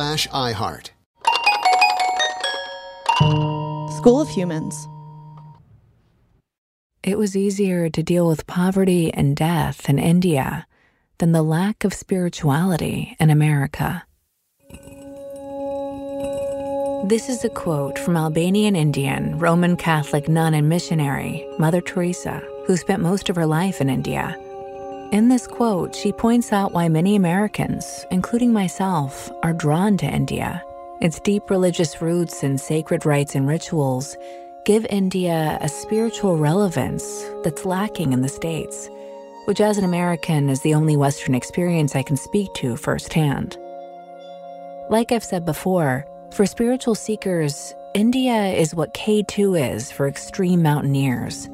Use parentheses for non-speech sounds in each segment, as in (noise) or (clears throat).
iHeart. School of Humans. It was easier to deal with poverty and death in India than the lack of spirituality in America. This is a quote from Albanian Indian, Roman Catholic nun and missionary, Mother Teresa, who spent most of her life in India. In this quote, she points out why many Americans, including myself, are drawn to India. Its deep religious roots and sacred rites and rituals give India a spiritual relevance that's lacking in the States, which, as an American, is the only Western experience I can speak to firsthand. Like I've said before, for spiritual seekers, India is what K2 is for extreme mountaineers.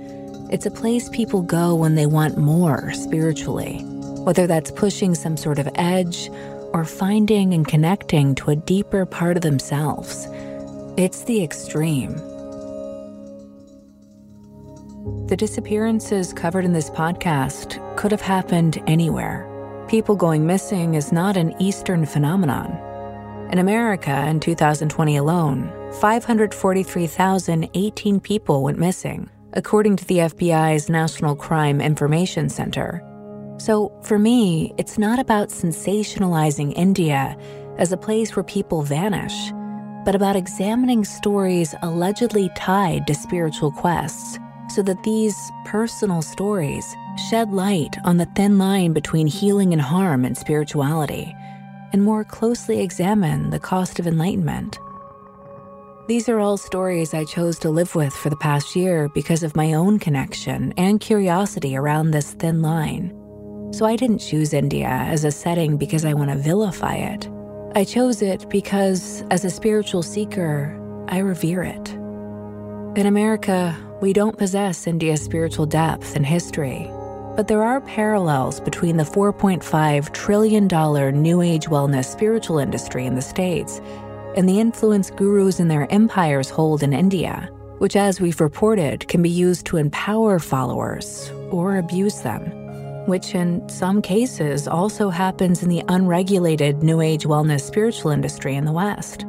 It's a place people go when they want more spiritually, whether that's pushing some sort of edge or finding and connecting to a deeper part of themselves. It's the extreme. The disappearances covered in this podcast could have happened anywhere. People going missing is not an Eastern phenomenon. In America in 2020 alone, 543,018 people went missing, according to the FBI's National Crime Information Center. So, for me, it's not about sensationalizing India as a place where people vanish, but about examining stories allegedly tied to spiritual quests so that these personal stories shed light on the thin line between healing and harm and spirituality, and more closely examine the cost of enlightenment. These are all stories I chose to live with for the past year because of my own connection and curiosity around this thin line. So I didn't choose India as a setting because I want to vilify it. I chose it because, as a spiritual seeker, I revere it. In America, we don't possess India's spiritual depth and history, but there are parallels between the $4.5 trillion New Age wellness spiritual industry in the States and the influence gurus and their empires hold in India, which, as we've reported, can be used to empower followers or abuse them, which in some cases also happens in the unregulated New Age wellness spiritual industry in the West.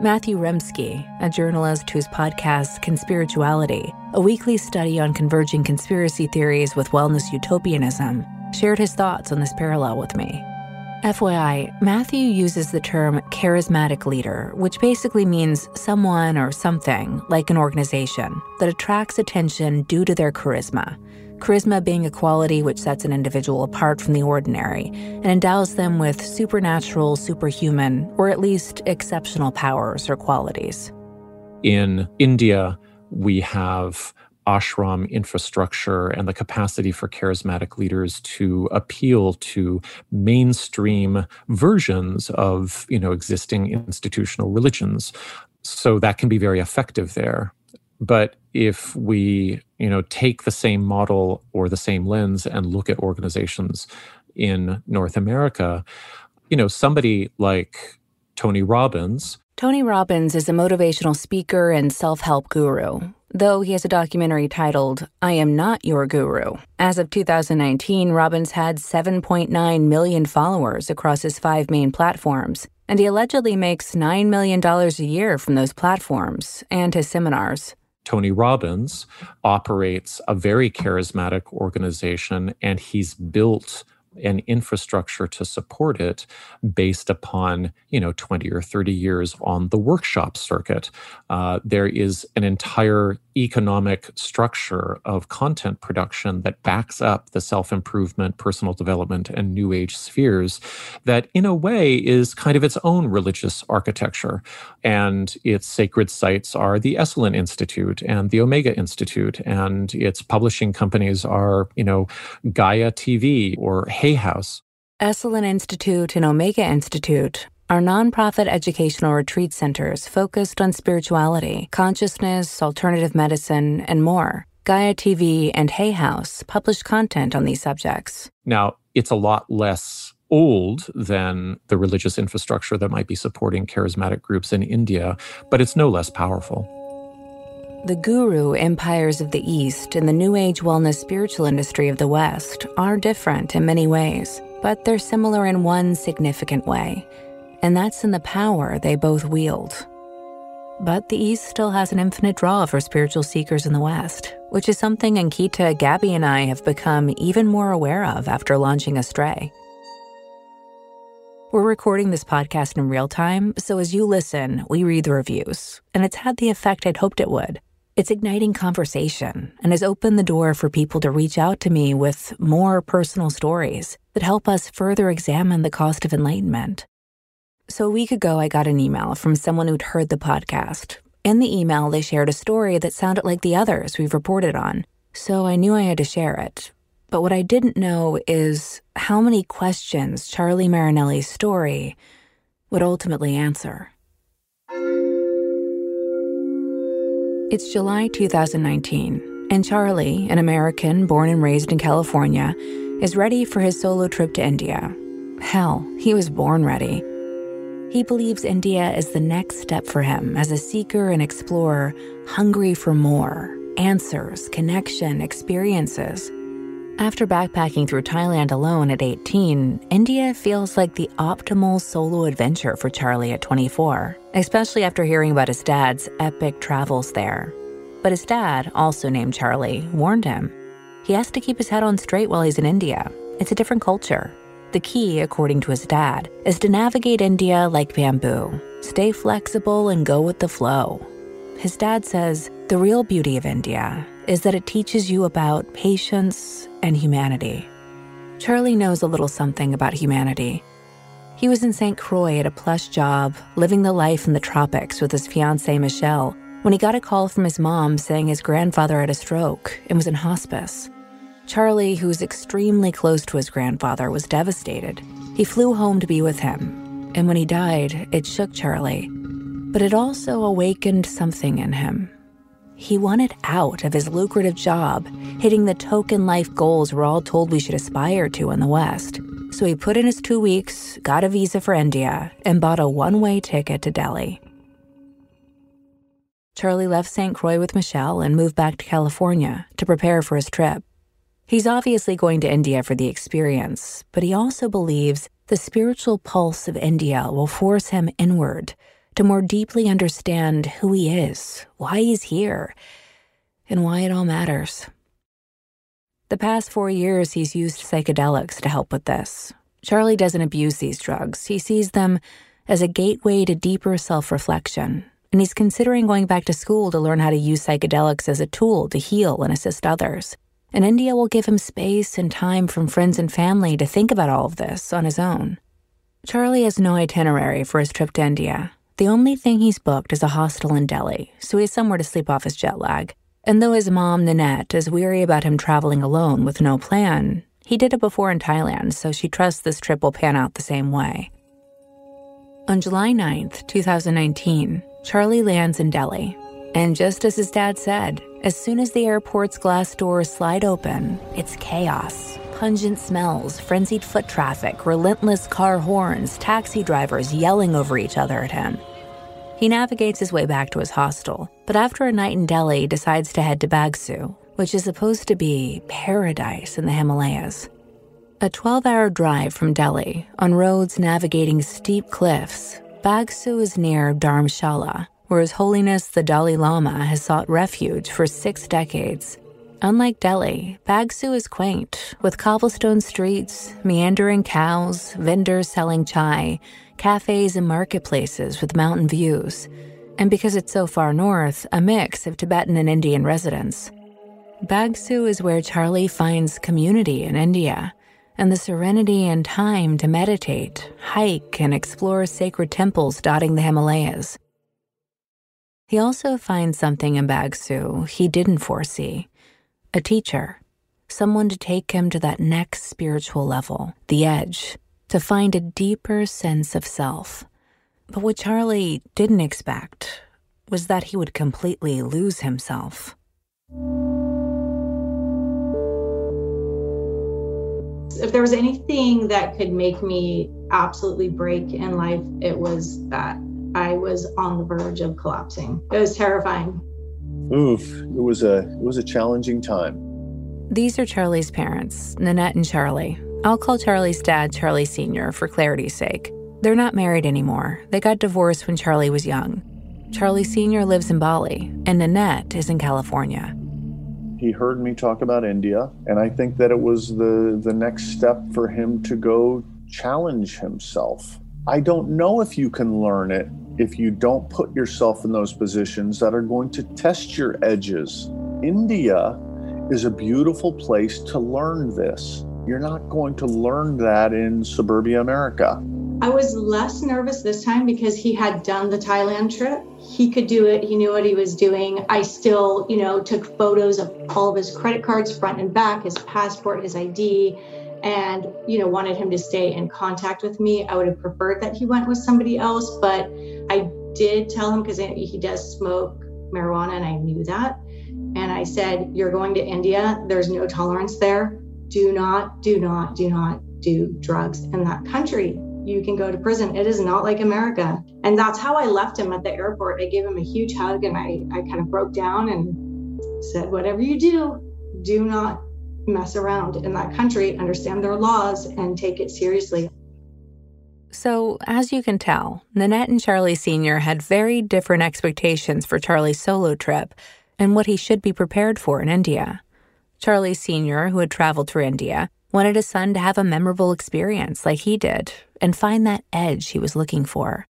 Matthew Remski, a journalist whose podcast Conspirituality, a weekly study on converging conspiracy theories with wellness utopianism, shared his thoughts on this parallel with me. FYI, Matthew uses the term charismatic leader, which basically means someone or something, like an organization, that attracts attention due to their charisma. Charisma being a quality which sets an individual apart from the ordinary and endows them with supernatural, superhuman, or at least exceptional powers or qualities. In India, we have ashram infrastructure and the capacity for charismatic leaders to appeal to mainstream versions of you know existing institutional religions so that can be very effective there but if we you know take the same model or the same lens and look at organizations in north america you know somebody like Tony Robbins. Tony Robbins is a motivational speaker and self help guru, though he has a documentary titled I Am Not Your Guru. As of 2019, Robbins had 7.9 million followers across his five main platforms, and he allegedly makes $9 million a year from those platforms and his seminars. Tony Robbins operates a very charismatic organization, and he's built an infrastructure to support it based upon you know 20 or 30 years on the workshop circuit. Uh, there is an entire economic structure of content production that backs up the self-improvement personal development and new age spheres that in a way is kind of its own religious architecture. And its sacred sites are the esalen institute and the omega institute and its publishing companies are you know gaia tv or hay house esalen institute and omega institute are nonprofit educational retreat centers focused on spirituality, consciousness, alternative medicine, and more. Gaia TV and Hay House publish content on these subjects. Now, it's a lot less old than the religious infrastructure that might be supporting charismatic groups in India, but it's no less powerful. The guru empires of the East and the New Age wellness spiritual industry of the West are different in many ways, but they're similar in one significant way and that's in the power they both wield. But the East still has an infinite draw for spiritual seekers in the West, which is something Ankita, Gabby, and I have become even more aware of after launching Astray. We're recording this podcast in real time, so as you listen, we read the reviews, and it's had the effect I'd hoped it would. It's igniting conversation and has opened the door for people to reach out to me with more personal stories that help us further examine the cost of enlightenment. So, a week ago, I got an email from someone who'd heard the podcast. In the email, they shared a story that sounded like the others we've reported on, so I knew I had to share it. But what I didn't know is how many questions Charlie Marinelli's story would ultimately answer. It's July 2019, and Charlie, an American born and raised in California, is ready for his solo trip to India. Hell, he was born ready. He believes India is the next step for him as a seeker and explorer, hungry for more answers, connection, experiences. After backpacking through Thailand alone at 18, India feels like the optimal solo adventure for Charlie at 24, especially after hearing about his dad's epic travels there. But his dad, also named Charlie, warned him he has to keep his head on straight while he's in India. It's a different culture, the key, according to his dad, is to navigate India like bamboo, stay flexible, and go with the flow. His dad says the real beauty of India is that it teaches you about patience and humanity. Charlie knows a little something about humanity. He was in St. Croix at a plush job, living the life in the tropics with his fiancee Michelle, when he got a call from his mom saying his grandfather had a stroke and was in hospice. Charlie, who was extremely close to his grandfather, was devastated. He flew home to be with him, and when he died, it shook Charlie. But it also awakened something in him. He wanted out of his lucrative job, hitting the token life goals we're all told we should aspire to in the West. So he put in his two weeks, got a visa for India, and bought a one way ticket to Delhi. Charlie left St. Croix with Michelle and moved back to California to prepare for his trip. He's obviously going to India for the experience, but he also believes the spiritual pulse of India will force him inward to more deeply understand who he is, why he's here, and why it all matters. The past four years, he's used psychedelics to help with this. Charlie doesn't abuse these drugs, he sees them as a gateway to deeper self reflection, and he's considering going back to school to learn how to use psychedelics as a tool to heal and assist others and India will give him space and time from friends and family to think about all of this on his own. Charlie has no itinerary for his trip to India. The only thing he's booked is a hostel in Delhi, so he has somewhere to sleep off his jet lag. And though his mom, Nanette, is weary about him traveling alone with no plan, he did it before in Thailand, so she trusts this trip will pan out the same way. On July 9th, 2019, Charlie lands in Delhi. And just as his dad said, as soon as the airport's glass doors slide open, it's chaos. Pungent smells, frenzied foot traffic, relentless car horns, taxi drivers yelling over each other at him. He navigates his way back to his hostel, but after a night in Delhi, decides to head to Bagsu, which is supposed to be paradise in the Himalayas. A 12 hour drive from Delhi, on roads navigating steep cliffs, Bagsu is near Dharamshala, where His Holiness the Dalai Lama has sought refuge for six decades. Unlike Delhi, Bagsu is quaint, with cobblestone streets, meandering cows, vendors selling chai, cafes and marketplaces with mountain views, and because it's so far north, a mix of Tibetan and Indian residents. Bagsu is where Charlie finds community in India and the serenity and time to meditate, hike, and explore sacred temples dotting the Himalayas. He also finds something in Bagsu he didn't foresee a teacher, someone to take him to that next spiritual level, the edge, to find a deeper sense of self. But what Charlie didn't expect was that he would completely lose himself. If there was anything that could make me absolutely break in life, it was that I was on the verge of collapsing. It was terrifying. Oof, it was a it was a challenging time. These are Charlie's parents, Nanette and Charlie. I'll call Charlie's dad Charlie Sr. for clarity's sake. They're not married anymore. They got divorced when Charlie was young. Charlie Sr. lives in Bali, and Nanette is in California. He heard me talk about India, and I think that it was the, the next step for him to go challenge himself. I don't know if you can learn it if you don't put yourself in those positions that are going to test your edges. India is a beautiful place to learn this. You're not going to learn that in suburbia America. I was less nervous this time because he had done the Thailand trip. He could do it. He knew what he was doing. I still, you know, took photos of all of his credit cards, front and back, his passport, his ID, and, you know, wanted him to stay in contact with me. I would have preferred that he went with somebody else, but I did tell him because he does smoke marijuana and I knew that. And I said, You're going to India. There's no tolerance there. Do not, do not, do not do drugs in that country. You can go to prison. It is not like America. And that's how I left him at the airport. I gave him a huge hug and I, I kind of broke down and said, Whatever you do, do not mess around in that country, understand their laws, and take it seriously. So, as you can tell, Nanette and Charlie Sr. had very different expectations for Charlie's solo trip and what he should be prepared for in India. Charlie Sr., who had traveled through India, wanted his son to have a memorable experience like he did and find that edge he was looking for.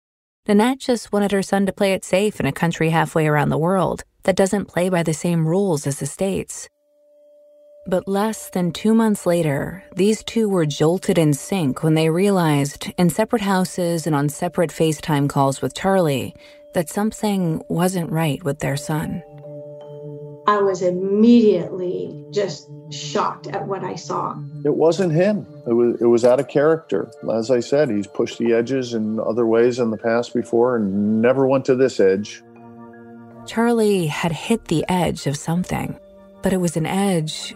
Nanette just wanted her son to play it safe in a country halfway around the world that doesn't play by the same rules as the States. But less than two months later, these two were jolted in sync when they realized, in separate houses and on separate FaceTime calls with Charlie, that something wasn't right with their son. I was immediately just shocked at what I saw. It wasn't him. It was it was out of character. As I said, he's pushed the edges in other ways in the past before and never went to this edge. Charlie had hit the edge of something, but it was an edge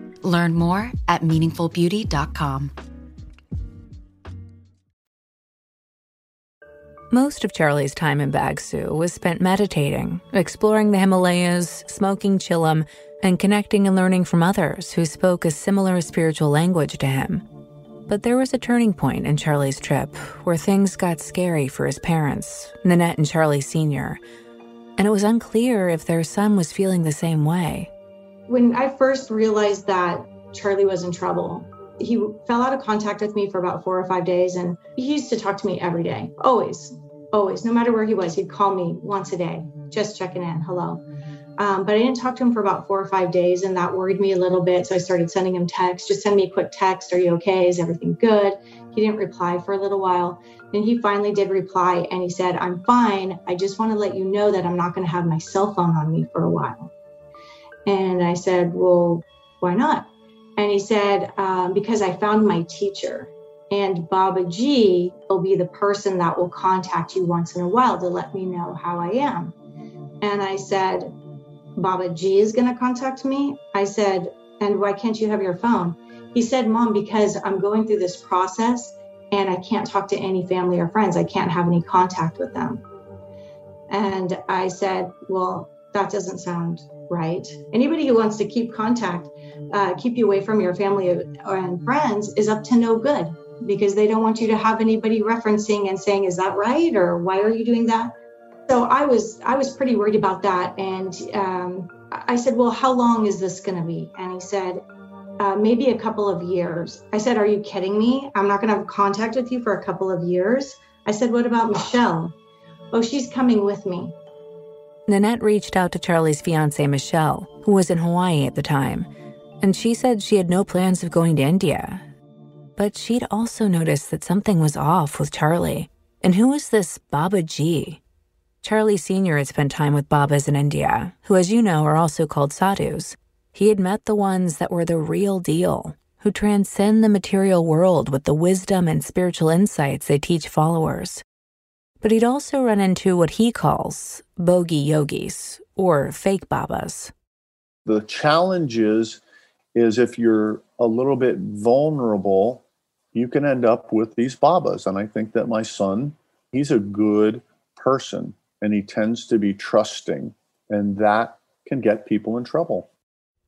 Learn more at meaningfulbeauty.com. Most of Charlie's time in Bagsu was spent meditating, exploring the Himalayas, smoking chillum, and connecting and learning from others who spoke a similar spiritual language to him. But there was a turning point in Charlie's trip where things got scary for his parents, Nanette and Charlie Sr., and it was unclear if their son was feeling the same way. When I first realized that Charlie was in trouble, he fell out of contact with me for about four or five days and he used to talk to me every day always always no matter where he was he'd call me once a day just checking in hello. Um, but i didn't talk to him for about four or five days and that worried me a little bit so i started sending him texts just send me a quick text are you okay? Is everything good? He didn't reply for a little while then he finally did reply and he said i'm fine i just want to let you know that i'm not going to have my cell phone on me for a while and i said well why not and he said, um, because I found my teacher. And Baba G will be the person that will contact you once in a while to let me know how I am. And I said, Baba G is going to contact me. I said, and why can't you have your phone? He said, Mom, because I'm going through this process and I can't talk to any family or friends. I can't have any contact with them. And I said, Well, that doesn't sound right. Anybody who wants to keep contact uh, keep you away from your family and friends is up to no good because they don't want you to have anybody referencing and saying is that right? or why are you doing that? So i was i was pretty worried about that. And um, i said well how long is this going to be? And he said uh, maybe a couple of years. I said are you kidding me? I'm not going to have contact with you for a couple of years. I said what about michelle? Oh she's coming with me nanette reached out to charlie's fiancee michelle who was in hawaii at the time and she said she had no plans of going to India. But she'd also noticed that something was off with Charlie. And who was this Baba G? Charlie Sr. had spent time with Babas in India, who, as you know, are also called sadhus. He had met the ones that were the real deal, who transcend the material world with the wisdom and spiritual insights they teach followers. But he'd also run into what he calls bogey yogis, or fake babas. The challenge is is if you're a little bit vulnerable, you can end up with these babas. And I think that my son, he's a good person and he tends to be trusting, and that can get people in trouble.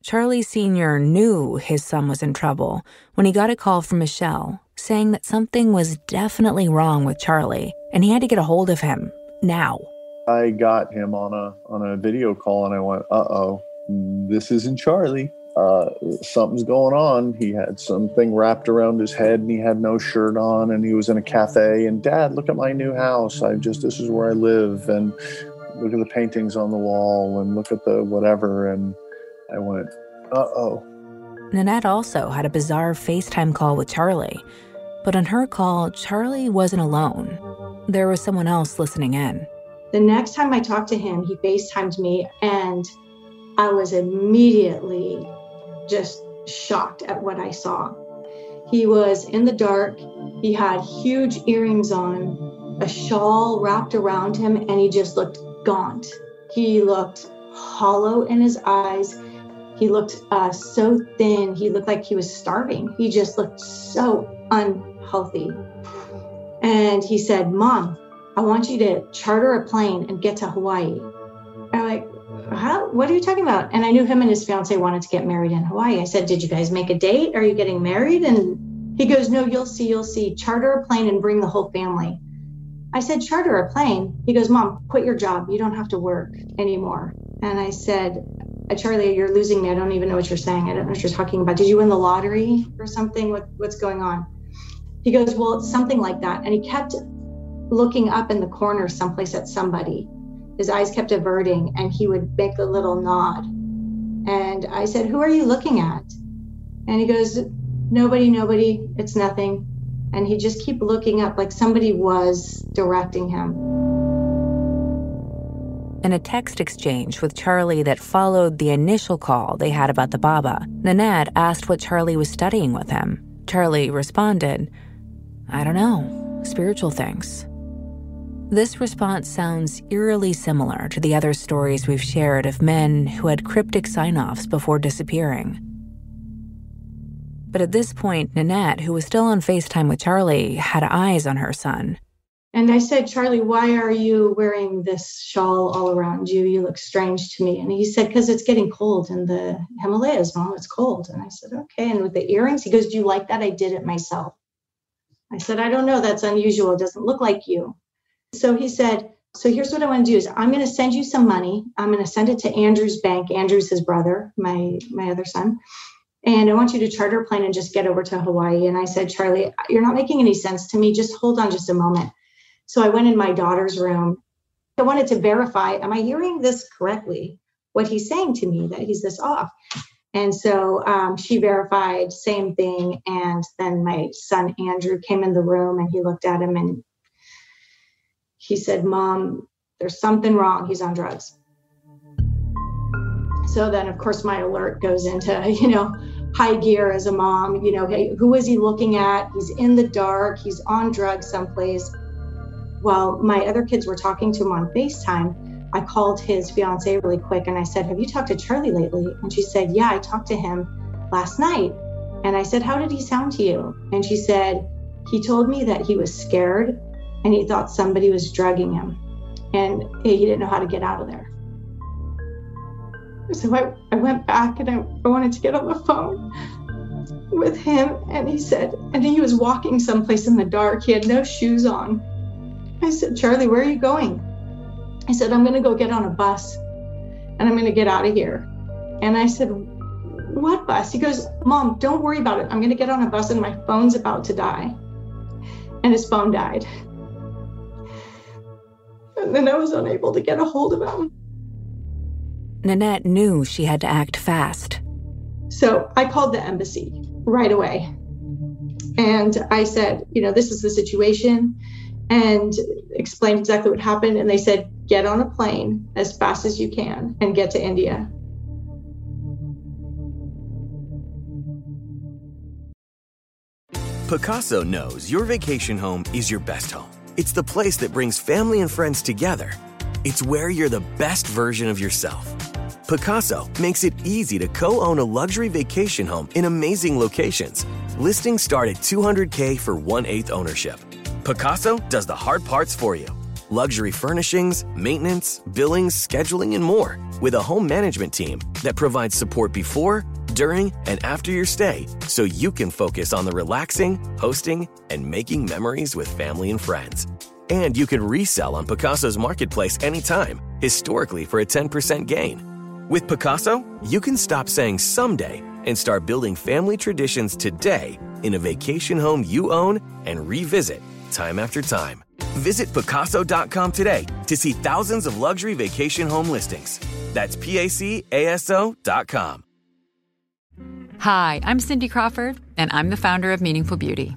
Charlie Sr. knew his son was in trouble when he got a call from Michelle saying that something was definitely wrong with Charlie and he had to get a hold of him now. I got him on a on a video call and I went, "Uh oh, this isn't Charlie." uh, something's going on. He had something wrapped around his head and he had no shirt on and he was in a cafe and dad, look at my new house. I just, this is where I live. And look at the paintings on the wall and look at the whatever. And I went, uh oh. Nanette also had a bizarre FaceTime call with Charlie. But on her call, Charlie wasn't alone. There was someone else listening in. The next time I talked to him, he FaceTimed me and I was immediately just shocked at what I saw. He was in the dark. He had huge earrings on, a shawl wrapped around him, and he just looked gaunt. He looked hollow in his eyes. He looked uh, so thin. He looked like he was starving. He just looked so unhealthy. And he said, Mom, I want you to charter a plane and get to Hawaii. I'm like, how, what are you talking about? And I knew him and his fiance wanted to get married in Hawaii. I said, Did you guys make a date? Are you getting married? And he goes, No, you'll see, you'll see. Charter a plane and bring the whole family. I said, Charter a plane. He goes, Mom, quit your job. You don't have to work anymore. And I said, uh, Charlie, you're losing me. I don't even know what you're saying. I don't know what you're talking about. Did you win the lottery or something? What, what's going on? He goes, Well, it's something like that. And he kept looking up in the corner someplace at somebody. His eyes kept averting and he would make a little nod. And I said, Who are you looking at? And he goes, Nobody, nobody, it's nothing. And he just keep looking up like somebody was directing him. In a text exchange with Charlie that followed the initial call they had about the Baba, Nanette asked what Charlie was studying with him. Charlie responded, I don't know, spiritual things. This response sounds eerily similar to the other stories we've shared of men who had cryptic sign offs before disappearing. But at this point, Nanette, who was still on FaceTime with Charlie, had eyes on her son. And I said, Charlie, why are you wearing this shawl all around you? You look strange to me. And he said, Because it's getting cold in the Himalayas, mom. It's cold. And I said, Okay. And with the earrings, he goes, Do you like that? I did it myself. I said, I don't know. That's unusual. It doesn't look like you. So he said, So here's what I want to do is I'm going to send you some money. I'm going to send it to Andrew's bank. Andrew's his brother, my my other son. And I want you to charter a plane and just get over to Hawaii. And I said, Charlie, you're not making any sense to me. Just hold on just a moment. So I went in my daughter's room. I wanted to verify, am I hearing this correctly? What he's saying to me that he's this off. And so um, she verified, same thing. And then my son Andrew came in the room and he looked at him and he said, Mom, there's something wrong. He's on drugs. So then, of course, my alert goes into, (laughs) you know, high gear as a mom. You know, hey, who is he looking at? He's in the dark. He's on drugs someplace. While my other kids were talking to him on FaceTime, I called his fiance really quick and I said, Have you talked to Charlie lately? And she said, Yeah, I talked to him last night. And I said, How did he sound to you? And she said, He told me that he was scared and he thought somebody was drugging him and he didn't know how to get out of there. So I, I went back and I, I wanted to get on the phone with him and he said, and he was walking someplace in the dark. He had no shoes on. I said, Charlie, where are you going? I said, I'm going to go get on a bus and I'm going to get out of here. And I said, What bus? He goes, Mom, don't worry about it. I'm going to get on a bus and my phone's about to die. And his phone died. And then I was unable to get a hold of him. Nanette knew she had to act fast. So I called the embassy right away. And I said, you know, this is the situation and explained exactly what happened. And they said, get on a plane as fast as you can and get to India. Pacaso knows your vacation home is your best home. It's the place that brings family and friends together. It's where you're the best version of yourself. Pacaso makes it easy to co own a luxury vacation home in amazing locations. Listings start at 200K for one eighth ownership. Pacaso does the hard parts for you luxury furnishings, maintenance, billings, scheduling, and more with a home management team that provides support before, during, and after your stay so you can focus on the relaxing, hosting, and making memories with family and friends. And you can resell on Pacaso's marketplace anytime, historically for a 10% gain. With Pacaso, you can stop saying someday and start building family traditions today in a vacation home you own and revisit time after time. Visit Pacaso.com today to see thousands of luxury vacation home listings. That's PACASO.com. Hi, I'm Cindy Crawford, and I'm the founder of Meaningful Beauty.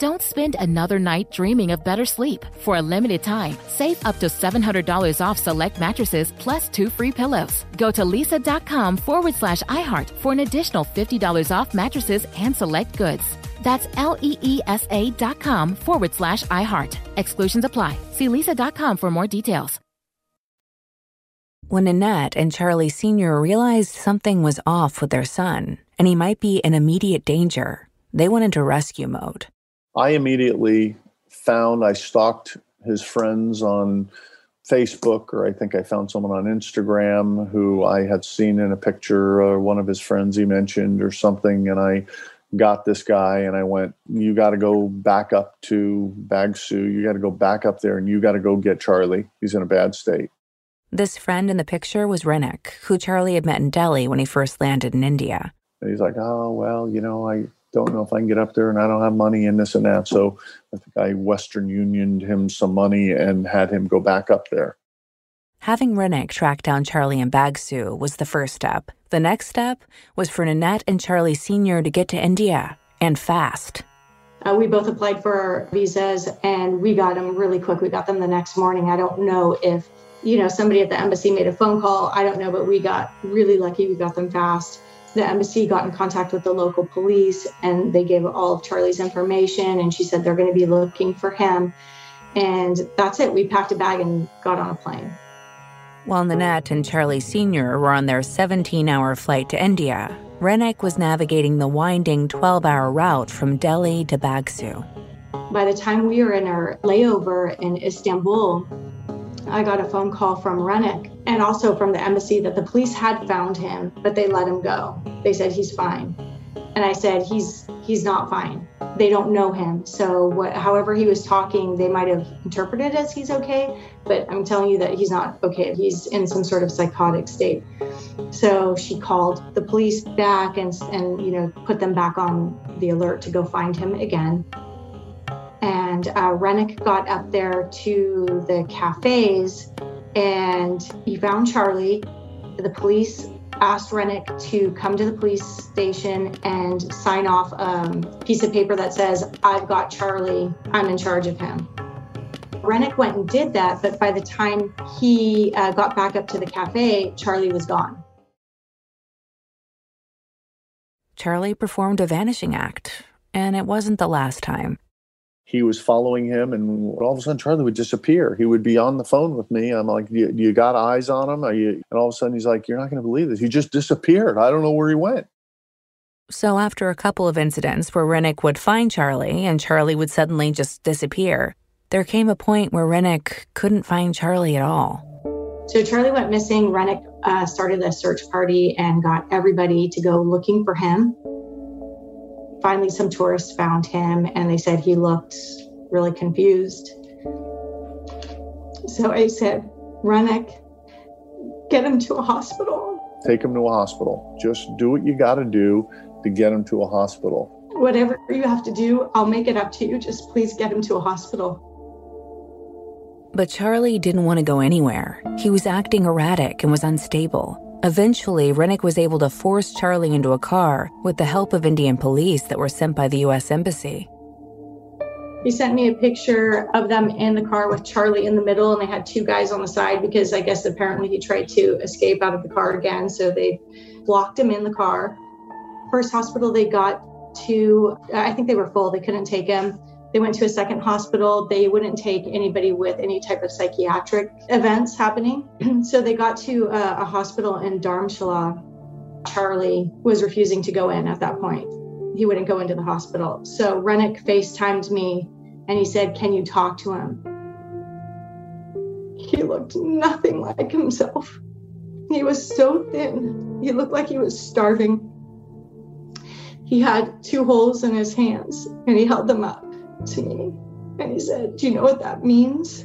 Don't spend another night dreaming of better sleep. For a limited time, save up to $700 off select mattresses plus two free pillows. Go to leesa.com forward slash iHeart for an additional $50 off mattresses and select goods. That's L E E S A dot com forward slash iHeart. Exclusions apply. See leesa.com for more details. When Nanette and Charlie Sr. realized something was off with their son and he might be in immediate danger, they went into rescue mode. I immediately found I stalked his friends on Facebook, or I think I found someone on Instagram who I had seen in a picture, or one of his friends he mentioned, or something. And I got this guy and I went, You got to go back up to Bagsu. You got to go back up there and you got to go get Charlie. He's in a bad state. This friend in the picture was Renik, who Charlie had met in Delhi when he first landed in India. And he's like, Oh, well, you know, I don't know if I can get up there and I don't have money and this and that. So I think I Western Unioned him some money and had him go back up there. Having Renik track down Charlie and Bagsu was the first step. The next step was for Nanette and Charlie Sr. to get to India, and fast. Uh, we both applied for our visas and we got them really quick. We got them the next morning. I don't know if, you know, somebody at the embassy made a phone call. I don't know, but we got really lucky. We got them fast the embassy got in contact with the local police and they gave all of Charlie's information. And she said they're going to be looking for him. And that's it. We packed a bag and got on a plane. While Nanette and Charlie Sr. were on their 17 hour flight to India, Renek was navigating the winding 12 hour route from Delhi to Bagsu. By the time we were in our layover in Istanbul, I got a phone call from Renek and also from the embassy that the police had found him, but they let him go. They said he's fine. And I said he's he's not fine. They don't know him. So what however he was talking, they might have interpreted as he's okay, but I'm telling you that he's not okay. He's in some sort of psychotic state. So she called the police back and and you know put them back on the alert to go find him again and uh, Rennick got up there to the cafes and he found Charlie. The police asked Rennick to come to the police station and sign off a piece of paper that says, I've got Charlie, I'm in charge of him. Rennick went and did that, but by the time he uh, got back up to the cafe, Charlie was gone. Charlie performed a vanishing act, and it wasn't the last time he was following him, and all of a sudden Charlie would disappear. He would be on the phone with me. I'm like, "You, you got eyes on him?" And all of a sudden he's like, "You're not going to believe this. He just disappeared. I don't know where he went." So after a couple of incidents where Rennick would find Charlie and Charlie would suddenly just disappear, there came a point where Rennick couldn't find Charlie at all. So Charlie went missing. Rennick uh, started a search party and got everybody to go looking for him finally some tourists found him and they said he looked really confused. So I said, Renek, get him to a hospital. Take him to a hospital. Just do what you got to do to get him to a hospital. Whatever you have to do, I'll make it up to you. Just please get him to a hospital. But Charlie didn't want to go anywhere. He was acting erratic and was unstable. Eventually, Rennick was able to force Charlie into a car with the help of Indian police that were sent by the U.S. Embassy. He sent me a picture of them in the car with Charlie in the middle, and they had two guys on the side because I guess apparently he tried to escape out of the car again. So they blocked him in the car. First hospital they got to, I think they were full, they couldn't take him. They went to a second hospital. They wouldn't take anybody with any type of psychiatric events happening. (clears throat) so they got to a, a hospital in Dharamshala. Charlie was refusing to go in at that point. He wouldn't go into the hospital. So Rennick FaceTimed me and he said, Can you talk to him? He looked nothing like himself. He was so thin. He looked like he was starving. He had two holes in his hands and he held them up to me and he said, Do you know what that means?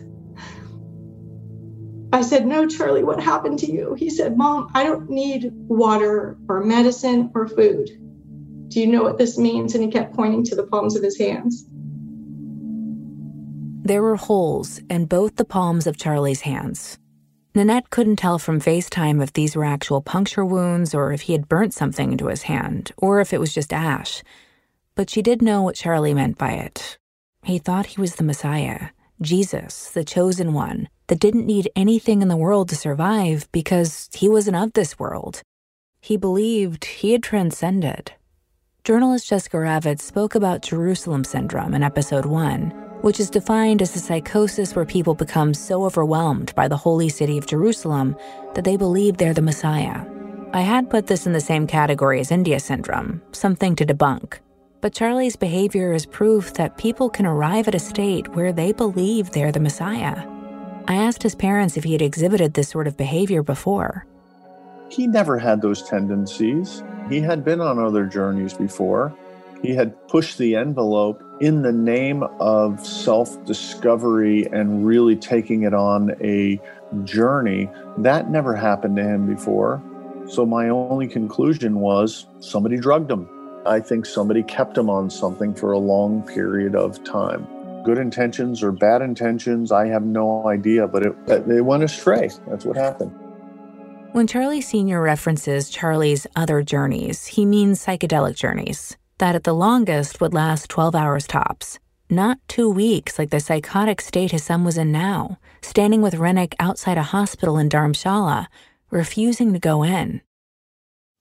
I said, No, Charlie, what happened to you? He said, Mom, I don't need water or medicine or food. Do you know what this means? And he kept pointing to the palms of his hands. There were holes in both the palms of Charlie's hands. Nanette couldn't tell from FaceTime if these were actual puncture wounds or if he had burnt something into his hand or if it was just ash. But she did know what Charlie meant by it. He thought he was the Messiah, Jesus, the chosen one, that didn't need anything in the world to survive because he wasn't of this world. He believed he had transcended. Journalist Jessica Ravitz spoke about Jerusalem syndrome in episode one, which is defined as a psychosis where people become so overwhelmed by the holy city of Jerusalem that they believe they're the Messiah. I had put this in the same category as India syndrome, something to debunk. But Charlie's behavior is proof that people can arrive at a state where they believe they're the Messiah. I asked his parents if he had exhibited this sort of behavior before. He never had those tendencies. He had been on other journeys before. He had pushed the envelope in the name of self discovery and really taking it on a journey. That never happened to him before. So my only conclusion was somebody drugged him. I think somebody kept him on something for a long period of time. Good intentions or bad intentions, I have no idea, but it, they went astray. That's what happened. When Charlie Sr. references Charlie's other journeys, he means psychedelic journeys that at the longest would last 12 hours tops. Not two weeks like the psychotic state his son was in now, standing with Rennick outside a hospital in Dharamshala, refusing to go in.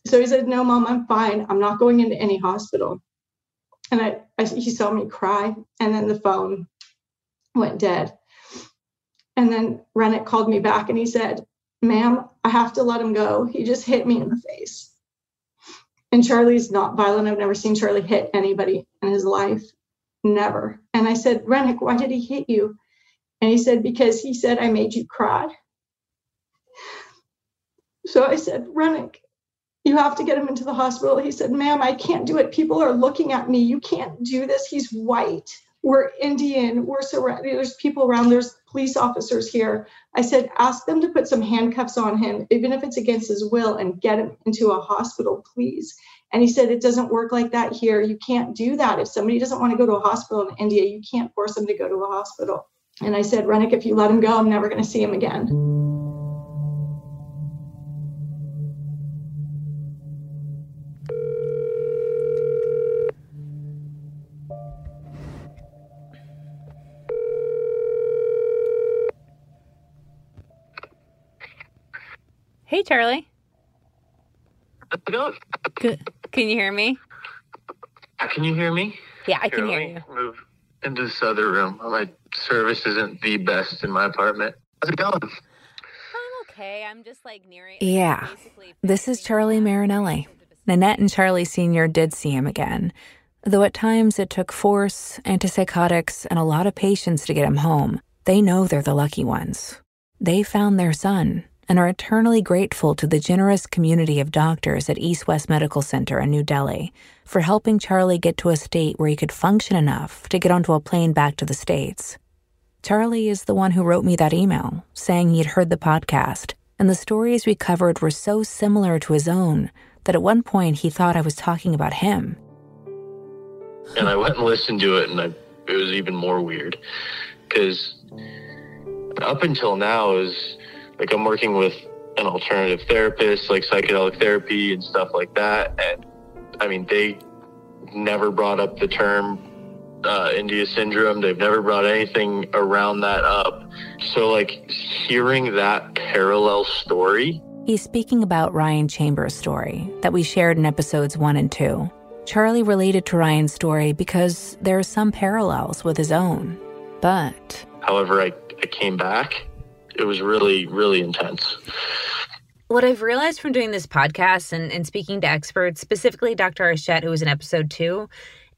So he said, No, mom, I'm fine. I'm not going into any hospital. And I, I, he saw me cry, and then the phone went dead. And then Rennick called me back and he said, Ma'am, I have to let him go. He just hit me in the face. And Charlie's not violent. I've never seen Charlie hit anybody in his life. Never. And I said, Rennick, why did he hit you? And he said, Because he said I made you cry. So I said, Rennick, you have to get him into the hospital. He said, Ma'am, I can't do it. People are looking at me. You can't do this. He's white. We're Indian. We're surrounded. There's people around. There's police officers here. I said, ask them to put some handcuffs on him, even if it's against his will, and get him into a hospital, please. And he said, it doesn't work like that here. You can't do that. If somebody doesn't want to go to a hospital in India, you can't force them to go to a hospital. And I said, Renick, if you let him go, I'm never going to see him again. Hey, Charlie. How's it going? Good. Can you hear me? Can you hear me? Yeah, I can hear you. Move into this other room. My service isn't the best in my apartment. How's it going? I'm okay, I'm just like nearing. Yeah, this is Charlie Marinelli. Nanette and Charlie Sr. did see him again, though at times it took force, antipsychotics, and a lot of patience to get him home. They know they're the lucky ones. They found their son and are eternally grateful to the generous community of doctors at East West Medical Center in New Delhi for helping Charlie get to a state where he could function enough to get onto a plane back to the States. Charlie is the one who wrote me that email saying he'd heard the podcast, and the stories we covered were so similar to his own that at one point he thought I was talking about him. And I went and listened to it, and I, it was even more weird because up until now is like I'm working with an alternative therapist, like psychedelic therapy and stuff like that. And I mean, they never brought up the term uh, India syndrome. They've never brought anything around that up. So, like, hearing that parallel story. He's speaking about Ryan Chambers' story that we shared in episodes one and two. Charlie related to Ryan's story because there are some parallels with his own. But. However, I, I came back. It was really, really intense. What I've realized from doing this podcast and, and speaking to experts, specifically Dr. Arshette, who was in episode two,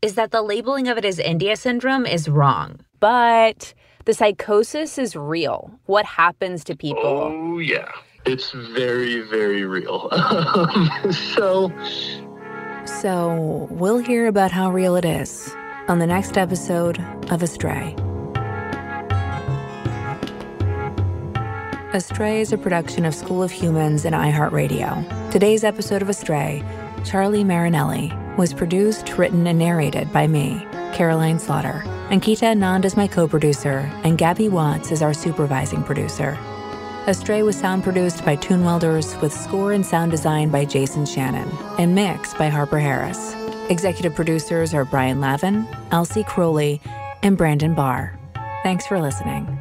is that the labeling of it as India syndrome is wrong. But the psychosis is real. What happens to people? Oh, yeah. It's very, very real. (laughs) so. So, we'll hear about how real it is on the next episode of Astray. Astray is a production of School of Humans and iHeartRadio. Today's episode of Astray, Charlie Marinelli, was produced, written, and narrated by me, Caroline Slaughter. Ankita Anand is my co producer, and Gabby Watts is our supervising producer. Astray was sound produced by Tune Welders with score and sound design by Jason Shannon and mixed by Harper Harris. Executive producers are Brian Lavin, Elsie Crowley, and Brandon Barr. Thanks for listening.